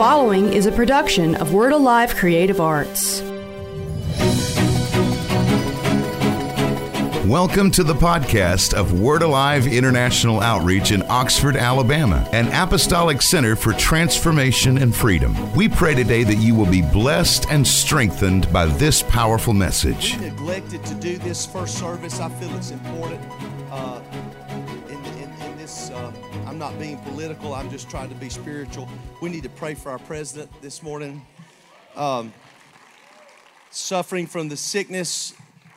following is a production of Word Alive Creative Arts. Welcome to the podcast of Word Alive International Outreach in Oxford, Alabama, an apostolic center for transformation and freedom. We pray today that you will be blessed and strengthened by this powerful message. We neglected to do this first service. I feel it's important. Not being political. I'm just trying to be spiritual. We need to pray for our president this morning. Um, suffering from the sickness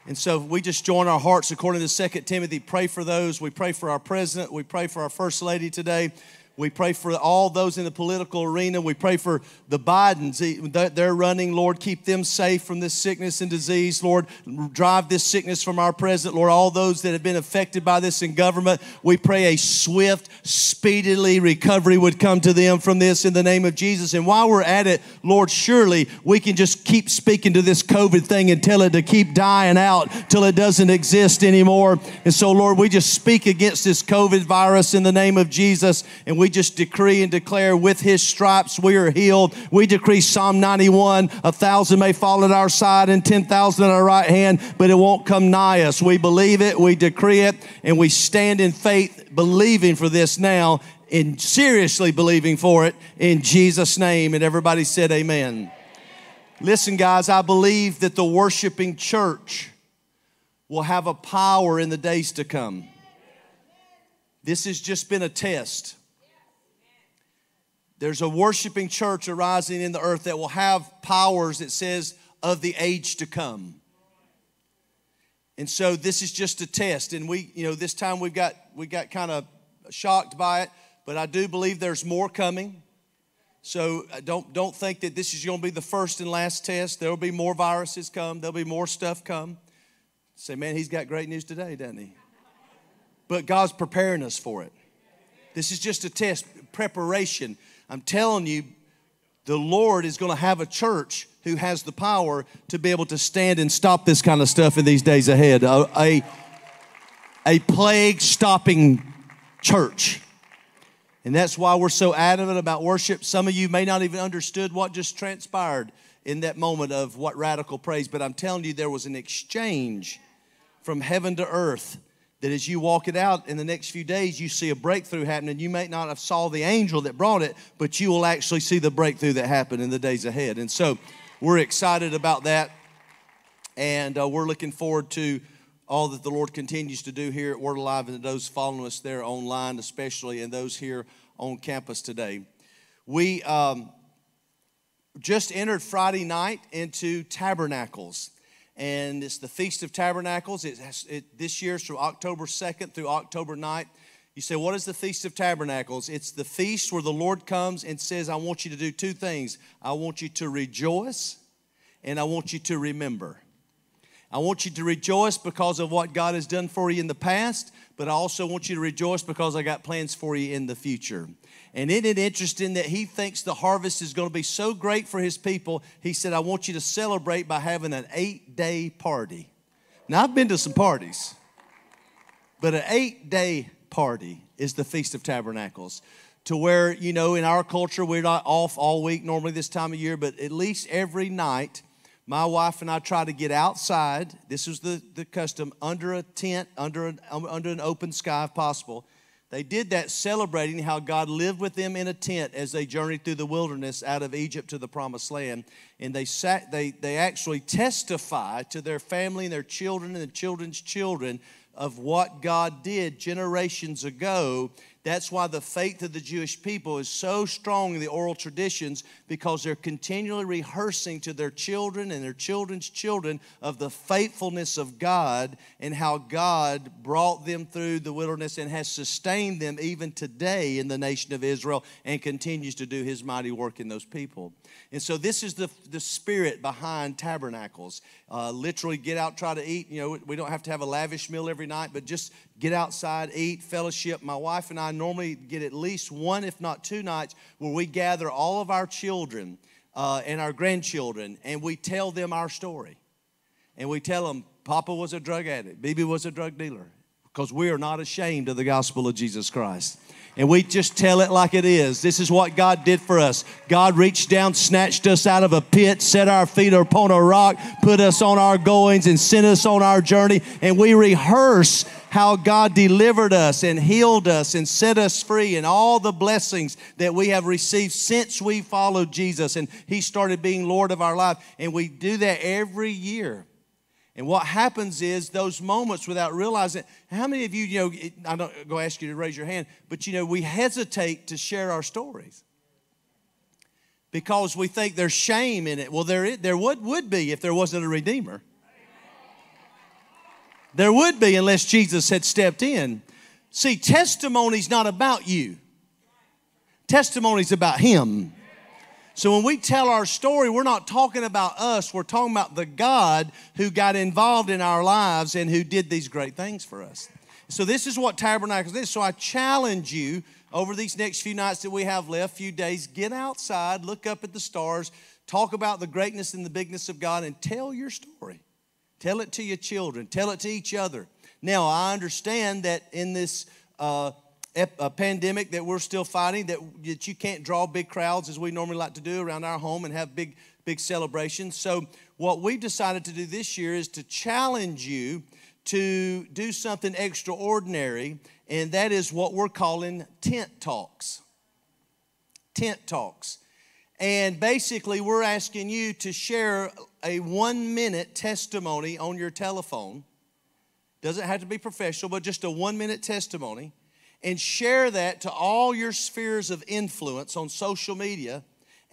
and so we just join our hearts according to 2 Timothy, pray for those. We pray for our president. We pray for our first lady today. We pray for all those in the political arena. We pray for the Bidens. They're running. Lord, keep them safe from this sickness and disease. Lord, drive this sickness from our president. Lord, all those that have been affected by this in government, we pray a swift, speedily recovery would come to them from this in the name of Jesus. And while we're at it, Lord, surely we can just keep speaking to this COVID thing and tell it to keep dying out till it doesn't exist anymore. And so, Lord, we just speak against this COVID virus in the name of Jesus. And we we just decree and declare with his stripes we are healed. We decree Psalm 91 a thousand may fall at our side and 10,000 at our right hand, but it won't come nigh us. We believe it, we decree it, and we stand in faith believing for this now and seriously believing for it in Jesus' name. And everybody said, Amen. Listen, guys, I believe that the worshiping church will have a power in the days to come. This has just been a test. There's a worshiping church arising in the earth that will have powers, it says, of the age to come. And so this is just a test. And we, you know, this time we've got we got kind of shocked by it, but I do believe there's more coming. So uh, don't don't think that this is going to be the first and last test. There will be more viruses come. There'll be more stuff come. Say, man, he's got great news today, doesn't he? But God's preparing us for it. This is just a test, preparation. I'm telling you, the Lord is going to have a church who has the power to be able to stand and stop this kind of stuff in these days ahead. A, a, a plague stopping church. And that's why we're so adamant about worship. Some of you may not even understood what just transpired in that moment of what radical praise, but I'm telling you, there was an exchange from heaven to earth that as you walk it out in the next few days, you see a breakthrough happening. You may not have saw the angel that brought it, but you will actually see the breakthrough that happened in the days ahead. And so we're excited about that. And uh, we're looking forward to all that the Lord continues to do here at Word Alive and those following us there online, especially, and those here on campus today. We um, just entered Friday night into Tabernacles and it's the Feast of Tabernacles. It has, it, this year is from October 2nd through October 9th. You say, what is the Feast of Tabernacles? It's the feast where the Lord comes and says, I want you to do two things. I want you to rejoice and I want you to remember. I want you to rejoice because of what God has done for you in the past, but I also want you to rejoice because I got plans for you in the future. And isn't it interesting that he thinks the harvest is going to be so great for his people? He said, I want you to celebrate by having an eight day party. Now, I've been to some parties, but an eight day party is the Feast of Tabernacles. To where, you know, in our culture, we're not off all week normally this time of year, but at least every night, my wife and I try to get outside. This is the, the custom under a tent, under an, um, under an open sky if possible they did that celebrating how God lived with them in a tent as they journeyed through the wilderness out of Egypt to the promised land. And they, sat, they, they actually testify to their family and their children and the children's children of what God did generations ago that's why the faith of the Jewish people is so strong in the oral traditions because they're continually rehearsing to their children and their children's children of the faithfulness of God and how God brought them through the wilderness and has sustained them even today in the nation of Israel and continues to do his mighty work in those people. And so this is the, the spirit behind tabernacles. Uh, literally get out, try to eat. You know, we don't have to have a lavish meal every night, but just get outside, eat, fellowship. My wife and I normally get at least one, if not two nights, where we gather all of our children uh, and our grandchildren and we tell them our story. And we tell them, Papa was a drug addict, Bibi was a drug dealer, because we are not ashamed of the gospel of Jesus Christ. And we just tell it like it is. This is what God did for us. God reached down, snatched us out of a pit, set our feet upon a rock, put us on our goings, and sent us on our journey. And we rehearse how God delivered us and healed us and set us free and all the blessings that we have received since we followed Jesus and He started being Lord of our life. And we do that every year. And what happens is those moments without realizing, how many of you, you know, I don't go ask you to raise your hand, but you know, we hesitate to share our stories because we think there's shame in it. Well, there, there would, would be if there wasn't a Redeemer. There would be unless Jesus had stepped in. See, testimony's not about you, testimony's about Him. So when we tell our story, we're not talking about us, we're talking about the God who got involved in our lives and who did these great things for us. So this is what Tabernacles is. So I challenge you over these next few nights that we have left, few days, get outside, look up at the stars, talk about the greatness and the bigness of God, and tell your story. Tell it to your children, tell it to each other. Now, I understand that in this uh, a pandemic that we're still fighting, that, that you can't draw big crowds as we normally like to do around our home and have big, big celebrations. So, what we've decided to do this year is to challenge you to do something extraordinary, and that is what we're calling tent talks. Tent talks. And basically, we're asking you to share a one minute testimony on your telephone. Doesn't have to be professional, but just a one minute testimony and share that to all your spheres of influence on social media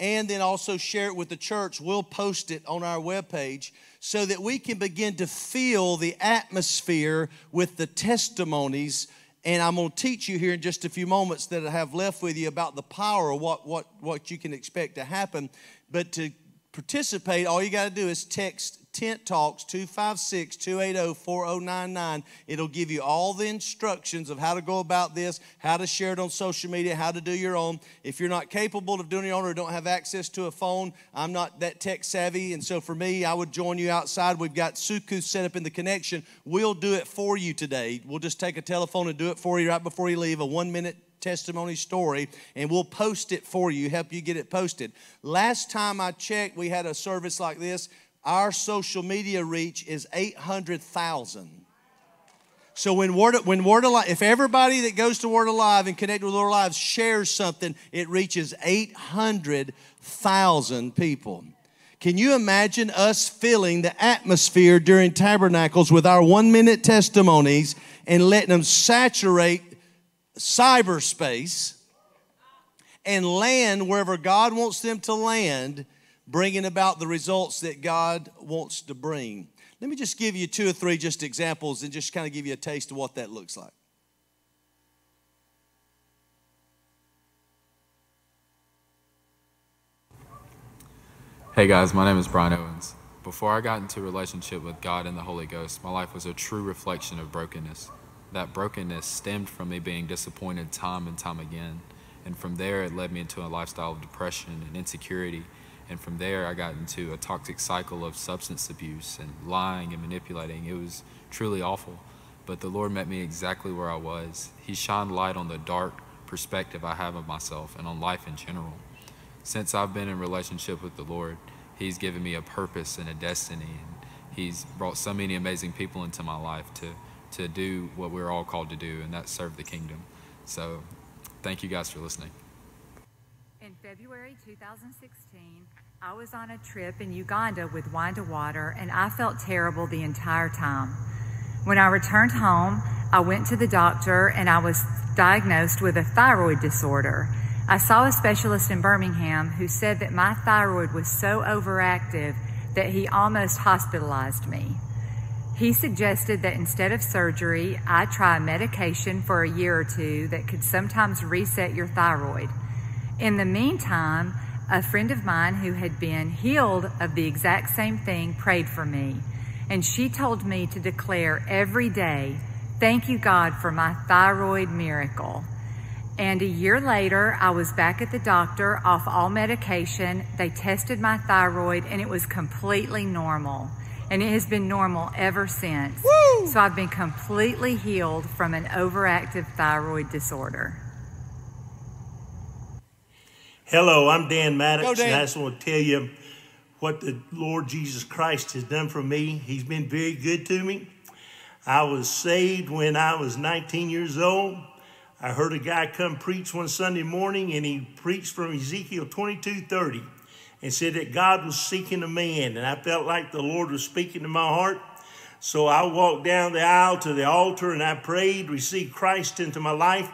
and then also share it with the church. We'll post it on our webpage so that we can begin to feel the atmosphere with the testimonies. And I'm going to teach you here in just a few moments that I have left with you about the power of what, what, what you can expect to happen. But to participate, all you got to do is text Tent Talks 256 280 4099. It'll give you all the instructions of how to go about this, how to share it on social media, how to do your own. If you're not capable of doing your own or don't have access to a phone, I'm not that tech savvy. And so for me, I would join you outside. We've got Suku set up in the connection. We'll do it for you today. We'll just take a telephone and do it for you right before you leave, a one minute testimony story, and we'll post it for you, help you get it posted. Last time I checked, we had a service like this. Our social media reach is 800,000. So when Word, when Word Alive, if everybody that goes to Word Alive and connect with Word Alive shares something, it reaches 800,000 people. Can you imagine us filling the atmosphere during tabernacles with our one minute testimonies and letting them saturate cyberspace and land wherever God wants them to land bringing about the results that God wants to bring. Let me just give you two or three just examples and just kind of give you a taste of what that looks like. Hey guys, my name is Brian Owens. Before I got into relationship with God and the Holy Ghost, my life was a true reflection of brokenness. That brokenness stemmed from me being disappointed time and time again. And from there, it led me into a lifestyle of depression and insecurity and from there, I got into a toxic cycle of substance abuse and lying and manipulating. It was truly awful. But the Lord met me exactly where I was. He shined light on the dark perspective I have of myself and on life in general. Since I've been in relationship with the Lord, He's given me a purpose and a destiny. And He's brought so many amazing people into my life to, to do what we're all called to do, and that's serve the kingdom. So thank you guys for listening. In February 2016, I was on a trip in Uganda with Wine to Water, and I felt terrible the entire time. When I returned home, I went to the doctor and I was diagnosed with a thyroid disorder. I saw a specialist in Birmingham who said that my thyroid was so overactive that he almost hospitalized me. He suggested that instead of surgery, I try medication for a year or two that could sometimes reset your thyroid. In the meantime, a friend of mine who had been healed of the exact same thing prayed for me. And she told me to declare every day, Thank you, God, for my thyroid miracle. And a year later, I was back at the doctor off all medication. They tested my thyroid and it was completely normal. And it has been normal ever since. Woo! So I've been completely healed from an overactive thyroid disorder. Hello, I'm Dan Maddox, Go, Dan. and I just want to tell you what the Lord Jesus Christ has done for me. He's been very good to me. I was saved when I was 19 years old. I heard a guy come preach one Sunday morning, and he preached from Ezekiel 22 30 and said that God was seeking a man, and I felt like the Lord was speaking to my heart. So I walked down the aisle to the altar and I prayed, received Christ into my life.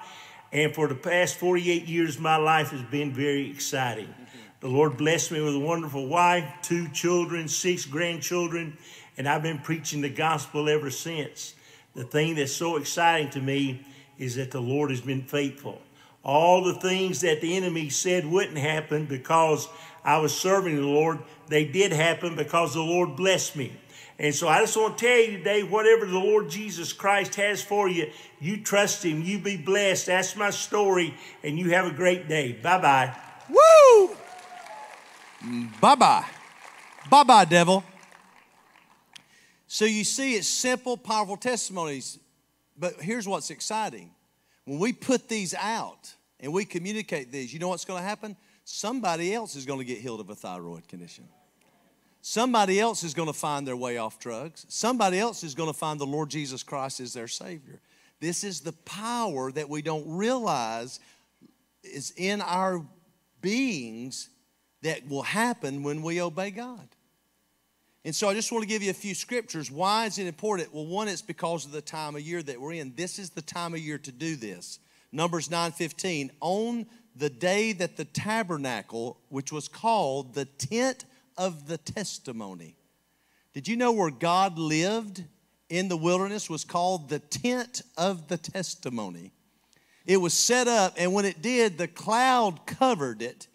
And for the past 48 years, my life has been very exciting. The Lord blessed me with a wonderful wife, two children, six grandchildren, and I've been preaching the gospel ever since. The thing that's so exciting to me is that the Lord has been faithful. All the things that the enemy said wouldn't happen because I was serving the Lord, they did happen because the Lord blessed me. And so I just want to tell you today whatever the Lord Jesus Christ has for you, you trust Him, you be blessed. That's my story, and you have a great day. Bye bye. Woo! Bye bye. Bye bye, devil. So you see, it's simple, powerful testimonies. But here's what's exciting when we put these out and we communicate these, you know what's going to happen? Somebody else is going to get healed of a thyroid condition. Somebody else is going to find their way off drugs. Somebody else is going to find the Lord Jesus Christ as their Savior. This is the power that we don't realize is in our beings that will happen when we obey God. And so I just want to give you a few scriptures. Why is it important? Well, one, it's because of the time of year that we're in. This is the time of year to do this. Numbers 9:15. On the day that the tabernacle, which was called the tent of the testimony. Did you know where God lived in the wilderness was called the tent of the testimony? It was set up, and when it did, the cloud covered it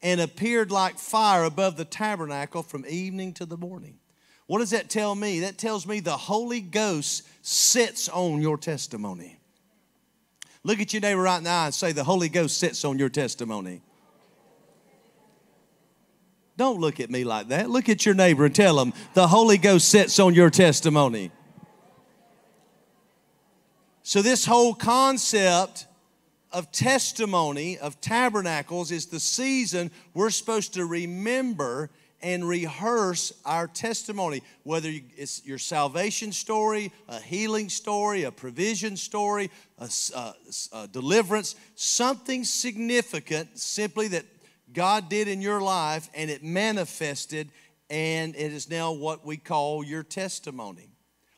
and appeared like fire above the tabernacle from evening to the morning. What does that tell me? That tells me the Holy Ghost sits on your testimony. Look at your neighbor right now and say, The Holy Ghost sits on your testimony. Don't look at me like that. Look at your neighbor and tell them, The Holy Ghost sits on your testimony. So, this whole concept of testimony, of tabernacles, is the season we're supposed to remember and rehearse our testimony, whether it's your salvation story, a healing story, a provision story, a, a, a deliverance, something significant simply that God did in your life and it manifested, and it is now what we call your testimony.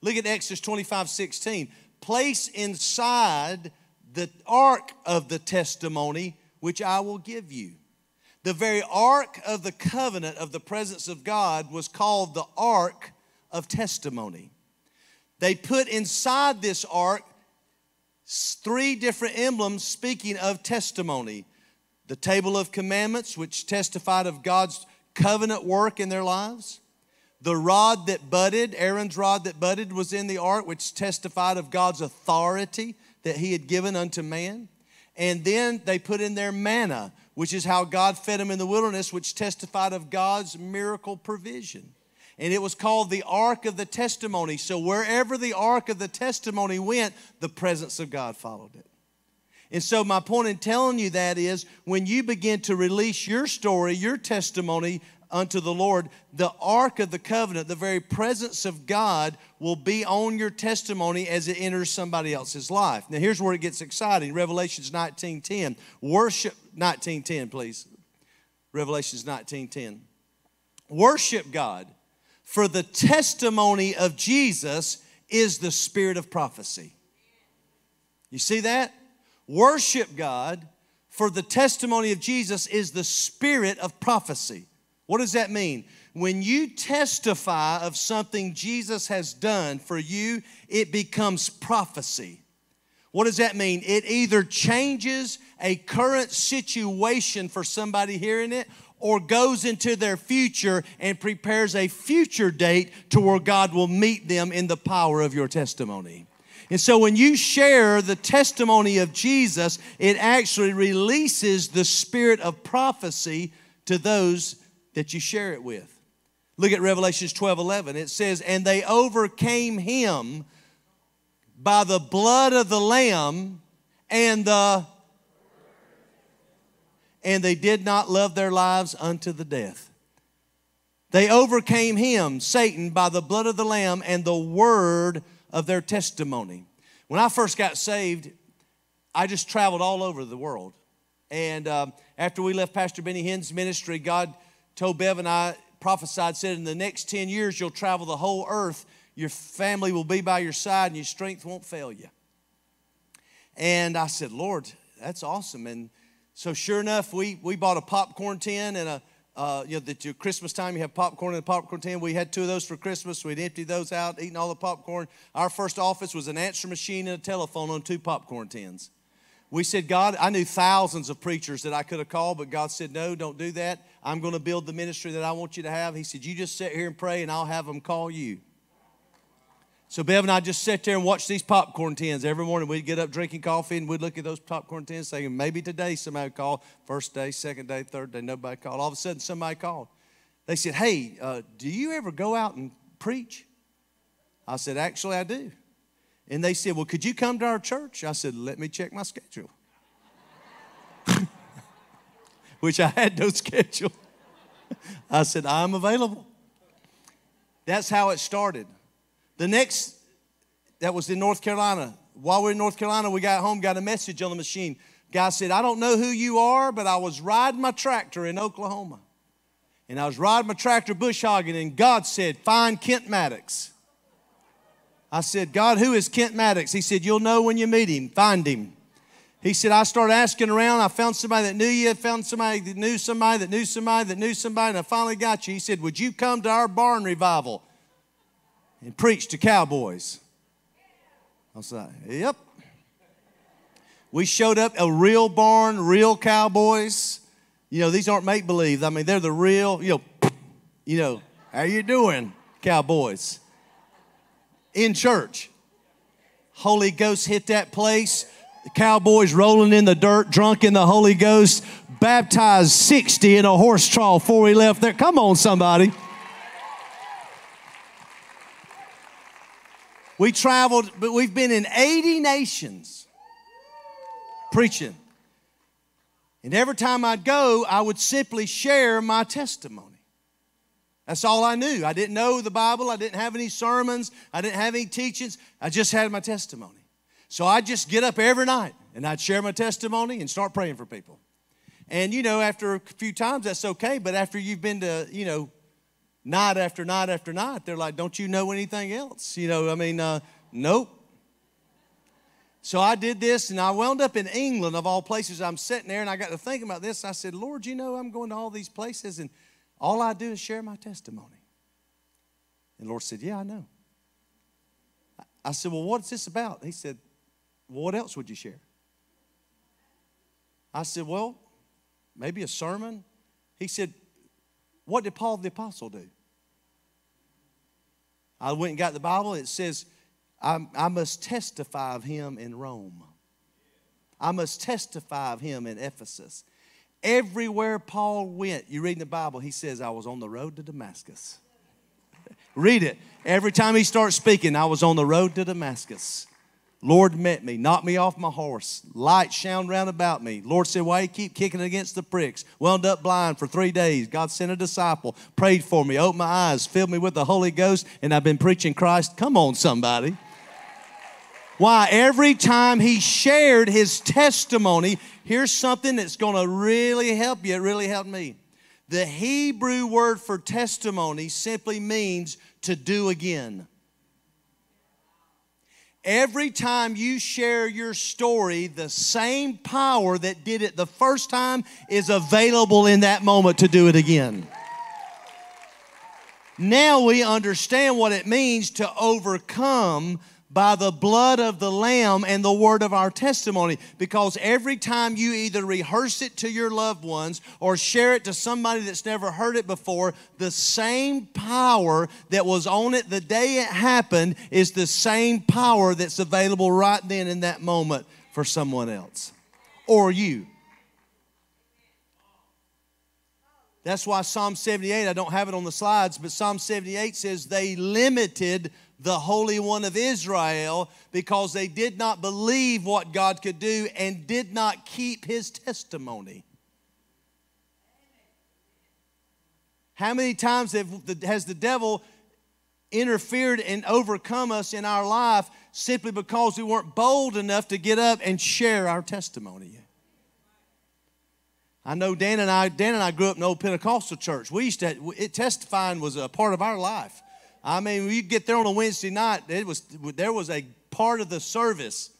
Look at Exodus 25 16. Place inside the ark of the testimony which I will give you. The very ark of the covenant of the presence of God was called the ark of testimony. They put inside this ark three different emblems speaking of testimony the table of commandments, which testified of God's covenant work in their lives. The rod that budded, Aaron's rod that budded, was in the ark, which testified of God's authority that he had given unto man. And then they put in their manna, which is how God fed them in the wilderness, which testified of God's miracle provision. And it was called the Ark of the Testimony. So wherever the Ark of the Testimony went, the presence of God followed it. And so, my point in telling you that is when you begin to release your story, your testimony unto the Lord, the Ark of the Covenant, the very presence of God, will be on your testimony as it enters somebody else's life. Now, here's where it gets exciting Revelations 19:10. Worship, 19:10, please. Revelations 19:10. Worship God, for the testimony of Jesus is the spirit of prophecy. You see that? Worship God, for the testimony of Jesus is the spirit of prophecy. What does that mean? When you testify of something Jesus has done for you, it becomes prophecy. What does that mean? It either changes a current situation for somebody hearing it or goes into their future and prepares a future date to where God will meet them in the power of your testimony. And so when you share the testimony of Jesus, it actually releases the spirit of prophecy to those that you share it with. Look at Revelations 12 11. It says, And they overcame him by the blood of the Lamb and the and they did not love their lives unto the death. They overcame him, Satan, by the blood of the Lamb and the word of their testimony. When I first got saved, I just traveled all over the world. And um, after we left Pastor Benny Hinn's ministry, God told Bev and I, prophesied, said, in the next 10 years, you'll travel the whole earth. Your family will be by your side and your strength won't fail you. And I said, Lord, that's awesome. And so, sure enough, we, we bought a popcorn tin and a, uh, you know, that your Christmas time you have popcorn in the popcorn tin. We had two of those for Christmas. We'd empty those out, eating all the popcorn. Our first office was an answer machine and a telephone on two popcorn tins. We said, God, I knew thousands of preachers that I could have called, but God said, No, don't do that. I'm going to build the ministry that I want you to have. He said, You just sit here and pray, and I'll have them call you. So Bev and I just sat there and watched these popcorn tins every morning. We'd get up drinking coffee and we'd look at those popcorn tins saying, maybe today somebody would call. First day, second day, third day, nobody called. All of a sudden somebody called. They said, hey, uh, do you ever go out and preach? I said, actually I do. And they said, well, could you come to our church? I said, let me check my schedule. Which I had no schedule. I said, I'm available. That's how it started. The next, that was in North Carolina. While we are in North Carolina, we got home, got a message on the machine. Guy said, I don't know who you are, but I was riding my tractor in Oklahoma. And I was riding my tractor bush hogging, and God said, Find Kent Maddox. I said, God, who is Kent Maddox? He said, You'll know when you meet him. Find him. He said, I started asking around. I found somebody that knew you, found somebody that knew somebody that knew somebody that knew somebody, and I finally got you. He said, Would you come to our barn revival? and preach to cowboys. I was like, yep. We showed up a real barn, real cowboys. You know, these aren't make believe. I mean, they're the real, you know, you know, how you doing, cowboys? In church. Holy Ghost hit that place. The cowboys rolling in the dirt, drunk in the Holy Ghost, baptized 60 in a horse trough before we left there. Come on, somebody. We traveled, but we've been in 80 nations preaching. And every time I'd go, I would simply share my testimony. That's all I knew. I didn't know the Bible. I didn't have any sermons. I didn't have any teachings. I just had my testimony. So I'd just get up every night and I'd share my testimony and start praying for people. And you know, after a few times, that's okay. But after you've been to, you know, night after night after night, they're like, Don't you know anything else? You know, I mean, uh, nope. So I did this and I wound up in England, of all places. I'm sitting there and I got to thinking about this. I said, Lord, you know, I'm going to all these places and all I do is share my testimony. And Lord said, Yeah, I know. I said, Well, what's this about? He said, what else would you share? I said, Well, maybe a sermon. He said, what did Paul the Apostle do? I went and got the Bible. It says, I, I must testify of him in Rome. I must testify of him in Ephesus. Everywhere Paul went, you read in the Bible, he says, I was on the road to Damascus. read it. Every time he starts speaking, I was on the road to Damascus. Lord met me, knocked me off my horse. Light shone round about me. Lord said, Why you keep kicking against the pricks? Wound up blind for three days. God sent a disciple, prayed for me, opened my eyes, filled me with the Holy Ghost, and I've been preaching Christ. Come on, somebody. Why? Every time he shared his testimony, here's something that's going to really help you. It really helped me. The Hebrew word for testimony simply means to do again. Every time you share your story, the same power that did it the first time is available in that moment to do it again. Now we understand what it means to overcome by the blood of the Lamb and the word of our testimony. Because every time you either rehearse it to your loved ones or share it to somebody that's never heard it before, the same power that was on it the day it happened is the same power that's available right then in that moment for someone else or you. That's why Psalm 78, I don't have it on the slides, but Psalm 78 says they limited the Holy One of Israel because they did not believe what God could do and did not keep his testimony. How many times has the devil interfered and overcome us in our life simply because we weren't bold enough to get up and share our testimony? I know Dan and I, Dan and I grew up in old Pentecostal church. We used to, it testifying was a part of our life. I mean, when you get there on a Wednesday night, it was, there was a part of the service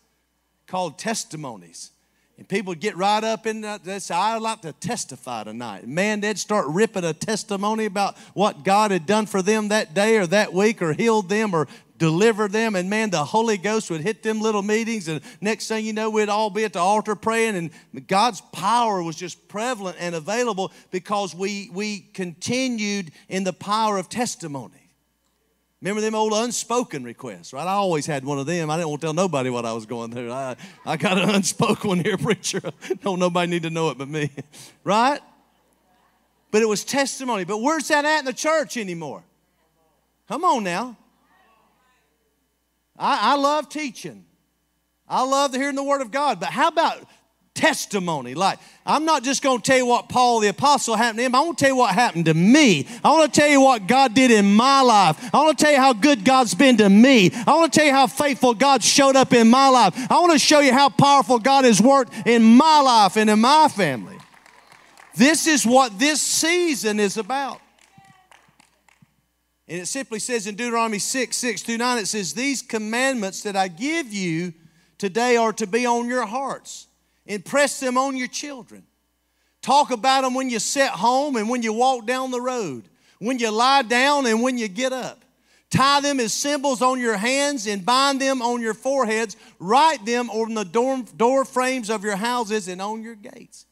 called testimonies. And people would get right up in that. They say, I'd like to testify tonight. Man, they'd start ripping a testimony about what God had done for them that day or that week or healed them or delivered them. And man, the Holy Ghost would hit them little meetings. And next thing you know, we'd all be at the altar praying. And God's power was just prevalent and available because we, we continued in the power of testimony. Remember them old unspoken requests, right? I always had one of them. I didn't want to tell nobody what I was going through. I, I got an unspoken one here, preacher. Don't nobody need to know it but me, right? But it was testimony. But where's that at in the church anymore? Come on now. I, I love teaching. I love hearing the Word of God. But how about testimony. Like, I'm not just going to tell you what Paul the Apostle happened to him. I want to tell you what happened to me. I want to tell you what God did in my life. I want to tell you how good God's been to me. I want to tell you how faithful God showed up in my life. I want to show you how powerful God has worked in my life and in my family. This is what this season is about. And it simply says in Deuteronomy 6 6 through 9, it says, These commandments that I give you today are to be on your hearts. Impress them on your children. Talk about them when you sit home and when you walk down the road, when you lie down and when you get up. Tie them as symbols on your hands and bind them on your foreheads. Write them on the door, door frames of your houses and on your gates.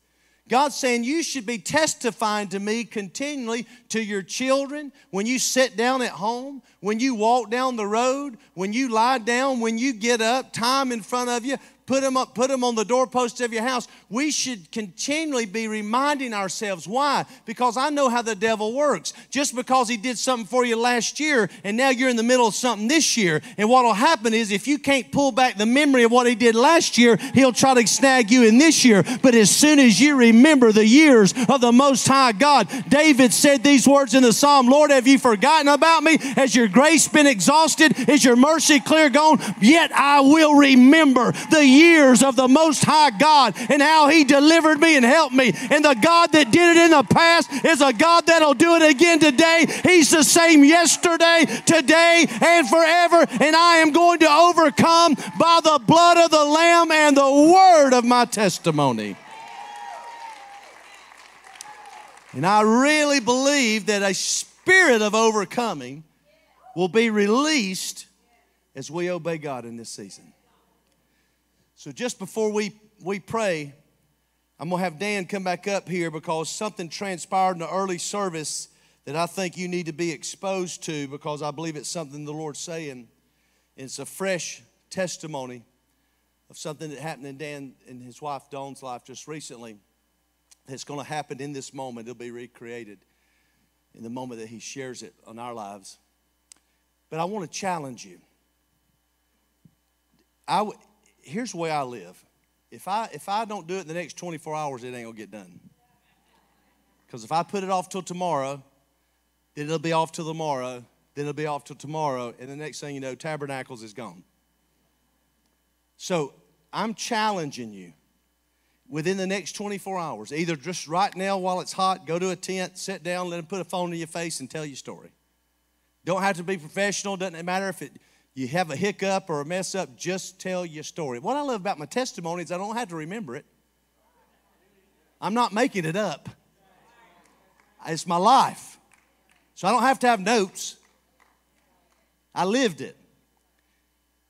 God's saying you should be testifying to me continually to your children when you sit down at home, when you walk down the road, when you lie down, when you get up, time in front of you put them up, put them on the doorposts of your house. We should continually be reminding ourselves. Why? Because I know how the devil works. Just because he did something for you last year and now you're in the middle of something this year. And what will happen is if you can't pull back the memory of what he did last year, he'll try to snag you in this year. But as soon as you remember the years of the Most High God, David said these words in the Psalm Lord, have you forgotten about me? Has your grace been exhausted? Is your mercy clear gone? Yet I will remember the years of the Most High God and how He delivered me and helped me. And the God that did it in the past is a God that'll do it again today. He's the same yesterday, today, and forever. And I am going to overcome by the blood of the Lamb and the word of my testimony. And I really believe that a spirit of overcoming will be released as we obey God in this season. So just before we, we pray, I'm going to have Dan come back up here because something transpired in the early service that I think you need to be exposed to because I believe it's something the Lord's saying. It's a fresh testimony of something that happened in Dan and his wife Dawn's life just recently. It's going to happen in this moment. It'll be recreated in the moment that he shares it on our lives. But I want to challenge you. I, here's the way I live. If I if I don't do it in the next 24 hours, it ain't gonna get done. Because if I put it off till tomorrow, then it'll be off till tomorrow, then it'll be off till tomorrow, and the next thing you know, tabernacles is gone. So I'm challenging you within the next 24 hours, either just right now while it's hot, go to a tent, sit down, let them put a phone in your face and tell your story. Don't have to be professional, doesn't matter if it you have a hiccup or a mess up, just tell your story. What I love about my testimony is I don't have to remember it. I'm not making it up. It's my life. So I don't have to have notes. I lived it.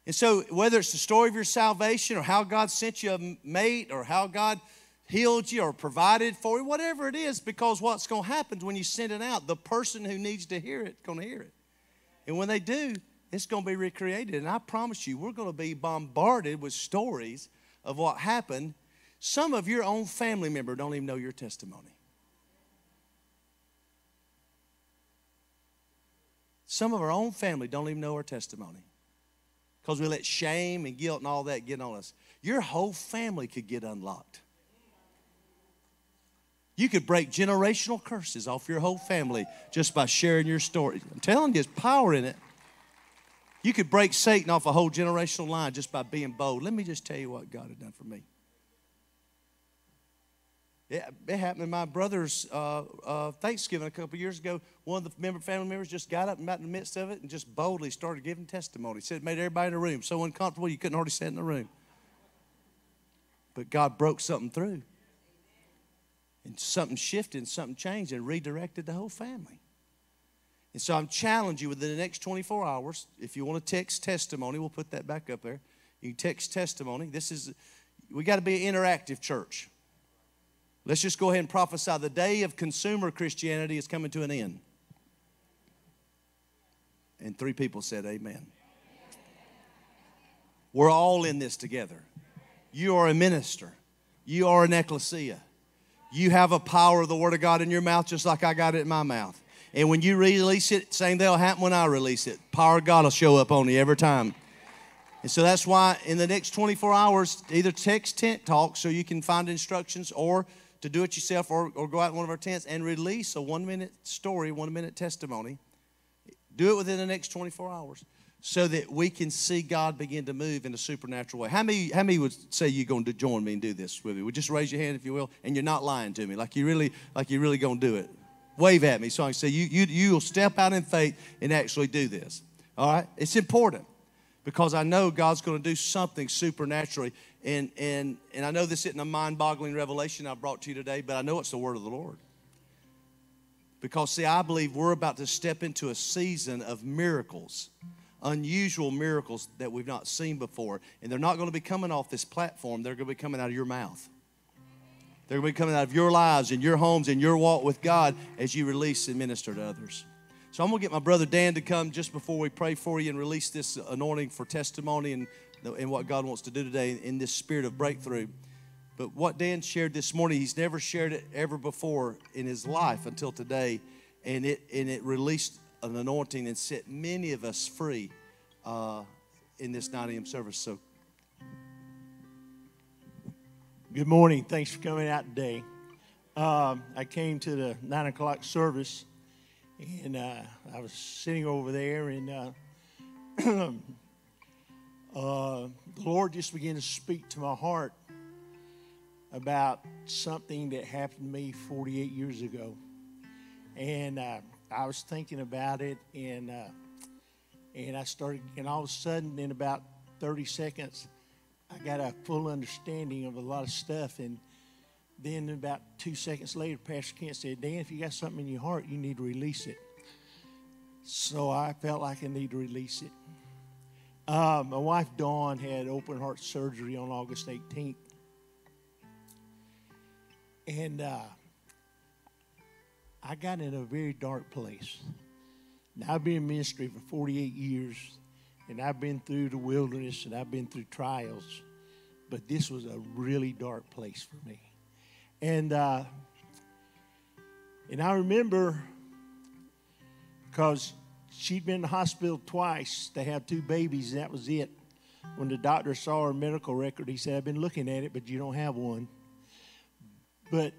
And so, whether it's the story of your salvation or how God sent you a mate or how God healed you or provided for you, whatever it is, because what's going to happen is when you send it out, the person who needs to hear it going to hear it. And when they do, it's going to be recreated. And I promise you, we're going to be bombarded with stories of what happened. Some of your own family member don't even know your testimony. Some of our own family don't even know our testimony because we let shame and guilt and all that get on us. Your whole family could get unlocked. You could break generational curses off your whole family just by sharing your story. I'm telling you, there's power in it. You could break Satan off a whole generational line just by being bold. Let me just tell you what God had done for me. It, it happened in my brother's uh, uh, Thanksgiving a couple years ago. One of the member, family members just got up and out in the midst of it and just boldly started giving testimony. Said it made everybody in the room so uncomfortable you couldn't hardly sit in the room. But God broke something through. And something shifted and something changed and redirected the whole family. And so I'm challenging you within the next 24 hours. If you want to text testimony, we'll put that back up there. You can text testimony. This is, we got to be an interactive church. Let's just go ahead and prophesy the day of consumer Christianity is coming to an end. And three people said, Amen. We're all in this together. You are a minister, you are an ecclesia. You have a power of the Word of God in your mouth just like I got it in my mouth. And when you release it, same thing will happen when I release it. Power of God will show up on you every time. And so that's why in the next 24 hours, either text tent talk so you can find instructions or to do it yourself or, or go out in one of our tents and release a one minute story, one minute testimony. Do it within the next 24 hours so that we can see God begin to move in a supernatural way. How many, how many would say you're going to join me and do this with me? Would just raise your hand if you will, and you're not lying to me, like you really, like you're really going to do it. Wave at me so I can say you, you, you will step out in faith and actually do this. All right? It's important because I know God's going to do something supernaturally. And, and, and I know this isn't a mind boggling revelation I brought to you today, but I know it's the word of the Lord. Because, see, I believe we're about to step into a season of miracles, unusual miracles that we've not seen before. And they're not going to be coming off this platform, they're going to be coming out of your mouth. They're going to be coming out of your lives and your homes and your walk with God as you release and minister to others. So I'm going to get my brother Dan to come just before we pray for you and release this anointing for testimony and, and what God wants to do today in this spirit of breakthrough. But what Dan shared this morning, he's never shared it ever before in his life until today. And it, and it released an anointing and set many of us free uh, in this 9 a.m. service. So, good morning. Thanks for coming out today. Um, I came to the 9 o'clock service and uh, I was sitting over there, and uh, uh, the Lord just began to speak to my heart about something that happened to me 48 years ago. And uh, I was thinking about it, and uh, and I started, and all of a sudden, in about 30 seconds, I got a full understanding of a lot of stuff, and then about two seconds later, Pastor Kent said, Dan, if you got something in your heart, you need to release it. So I felt like I need to release it. Uh, my wife Dawn had open heart surgery on August 18th. And uh, I got in a very dark place. Now, I've been in ministry for 48 years, and I've been through the wilderness and I've been through trials, but this was a really dark place for me. And uh, and I remember because she'd been in the hospital twice. They had two babies, and that was it. When the doctor saw her medical record, he said, I've been looking at it, but you don't have one. But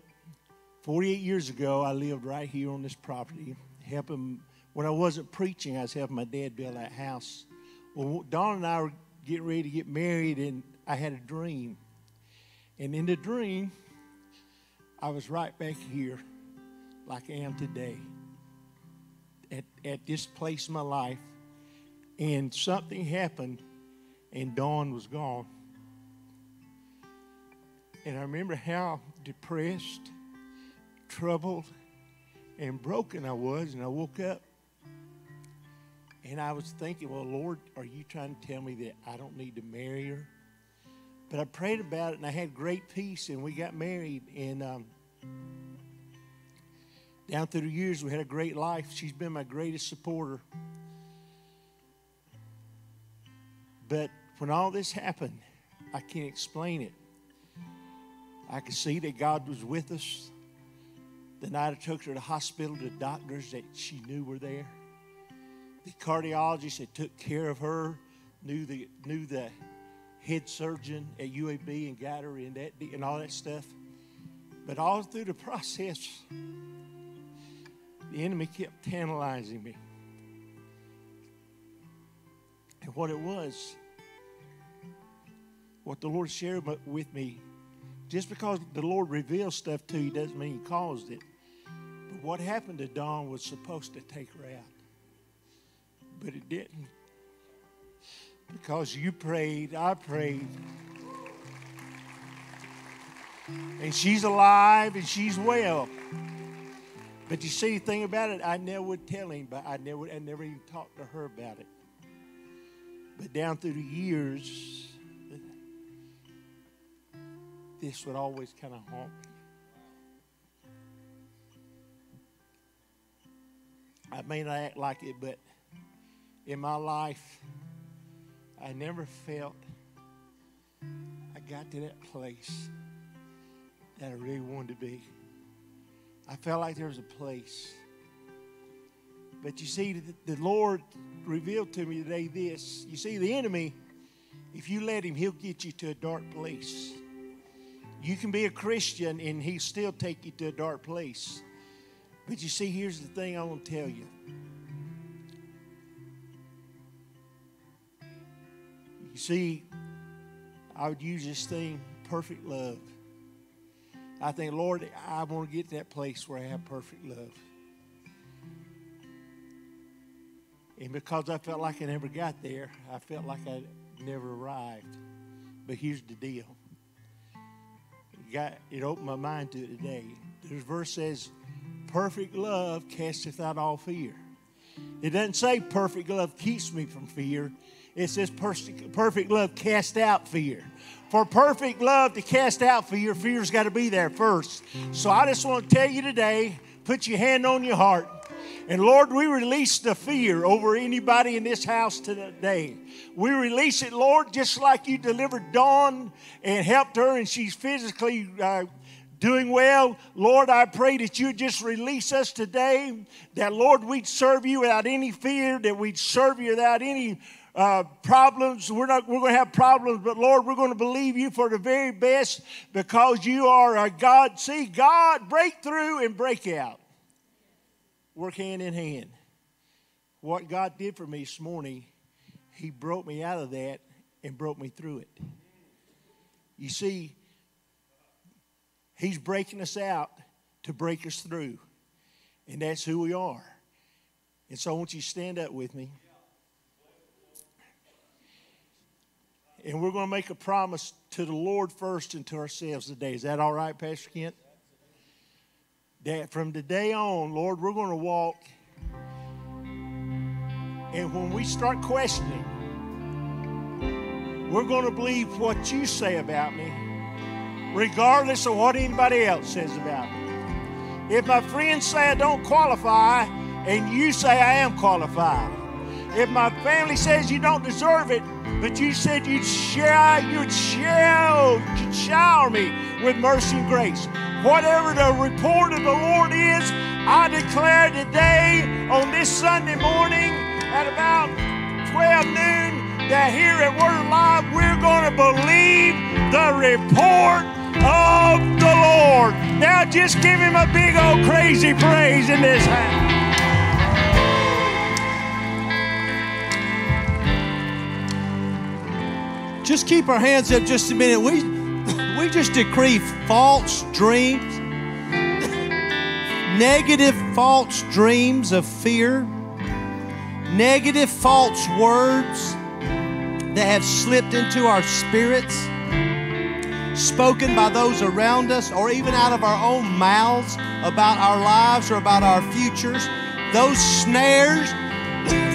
48 years ago, I lived right here on this property, helping. When I wasn't preaching, I was helping my dad build that house. Well, Dawn and I were getting ready to get married, and I had a dream. And in the dream, I was right back here like I am today at, at this place in my life. And something happened, and Dawn was gone. And I remember how depressed, troubled, and broken I was. And I woke up and I was thinking, well, Lord, are you trying to tell me that I don't need to marry her? But I prayed about it and I had great peace and we got married. And um, down through the years, we had a great life. She's been my greatest supporter. But when all this happened, I can't explain it. I could see that God was with us. The night I took her to the hospital, the doctors that she knew were there. The cardiologist that took care of her knew the knew the head surgeon at UAB and got her in that and all that stuff. But all through the process, the enemy kept tantalizing me. And what it was, what the Lord shared with me, just because the Lord reveals stuff to you doesn't mean He caused it. But what happened to Dawn was supposed to take her out, but it didn't. Because you prayed, I prayed. And she's alive and she's well. But you see, the thing about it, I never would tell him, but I never, I never even talked to her about it. But down through the years, this would always kind of haunt me. I may not act like it, but in my life, I never felt I got to that place that I really wanted to be. I felt like there was a place. But you see, the, Lord revealed to me today this. You see, the enemy, if you let him, he'll get you to a dark place. You can be a Christian and he'll still take you to a dark place. But you see, here's the thing I want to tell you. You see, I would use this thing perfect love. I think, Lord, I want to get to that place where I have perfect love. And because I felt like I never got there, I felt like I never arrived. But here's the deal. It, got, it opened my mind to it today. This verse says, Perfect love casteth out all fear. It doesn't say perfect love keeps me from fear. It says perfect love cast out fear. For perfect love to cast out fear, fear's got to be there first. So I just want to tell you today put your hand on your heart. And Lord, we release the fear over anybody in this house today. We release it, Lord, just like you delivered Dawn and helped her, and she's physically uh, doing well. Lord, I pray that you just release us today, that, Lord, we'd serve you without any fear, that we'd serve you without any uh, problems. We're not. We're going to have problems, but Lord, we're going to believe you for the very best because you are a God. See, God break through and break out. Work hand in hand. What God did for me this morning, He broke me out of that and broke me through it. You see, He's breaking us out to break us through, and that's who we are. And so I want you to stand up with me. And we're going to make a promise to the Lord first and to ourselves today. Is that all right, Pastor Kent? That from today on, Lord, we're going to walk. And when we start questioning, we're going to believe what you say about me, regardless of what anybody else says about me. If my friends say I don't qualify, and you say I am qualified, if my family says you don't deserve it, but you said you'd shower, you'd shower, you'd shower me with mercy and grace. Whatever the report of the Lord is, I declare today on this Sunday morning at about 12 noon that here at Word Alive we're going to believe the report of the Lord. Now just give him a big old crazy praise in this house. Just keep our hands up just a minute. We, we just decree false dreams, negative false dreams of fear, negative false words that have slipped into our spirits, spoken by those around us, or even out of our own mouths about our lives or about our futures. Those snares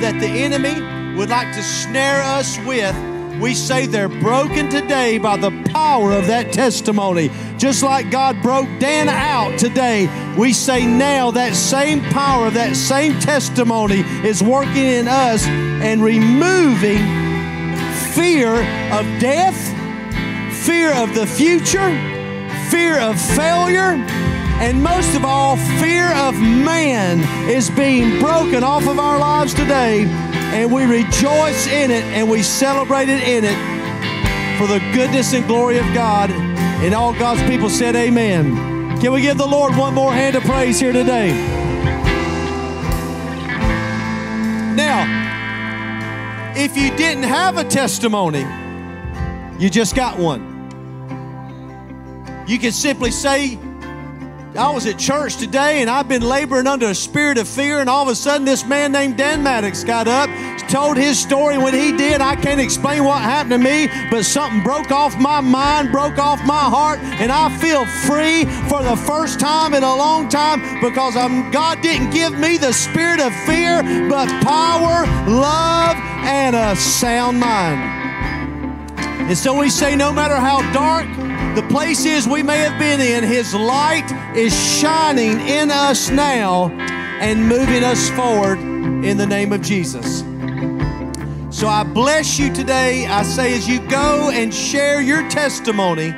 that the enemy would like to snare us with we say they're broken today by the power of that testimony. Just like God broke Dan out today, we say now that same power, that same testimony is working in us and removing fear of death, fear of the future, fear of failure, and most of all, fear of man is being broken off of our lives today and we rejoice in it and we celebrate it in it for the goodness and glory of God. And all God's people said, Amen. Can we give the Lord one more hand of praise here today? Now, if you didn't have a testimony, you just got one. You can simply say, I was at church today and I've been laboring under a spirit of fear, and all of a sudden, this man named Dan Maddox got up, told his story. When he did, I can't explain what happened to me, but something broke off my mind, broke off my heart, and I feel free for the first time in a long time because I'm, God didn't give me the spirit of fear, but power, love, and a sound mind. And so we say, no matter how dark, the places we may have been in, His light is shining in us now and moving us forward in the name of Jesus. So I bless you today. I say, as you go and share your testimony,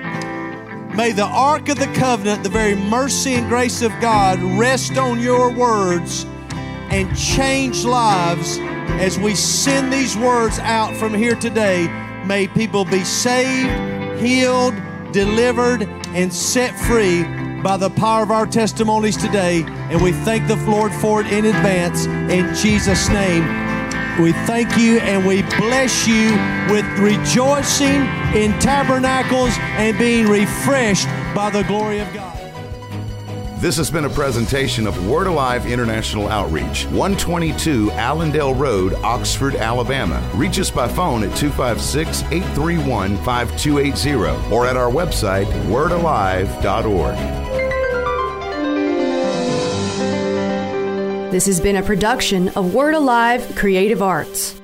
may the Ark of the Covenant, the very mercy and grace of God, rest on your words and change lives as we send these words out from here today. May people be saved, healed, delivered, and set free by the power of our testimonies today. And we thank the Lord for it in advance. In Jesus' name, we thank you and we bless you with rejoicing in tabernacles and being refreshed by the glory of God. This has been a presentation of Word Alive International Outreach, 122 Allendale Road, Oxford, Alabama. Reach us by phone at 256 831 5280 or at our website, wordalive.org. This has been a production of Word Alive Creative Arts.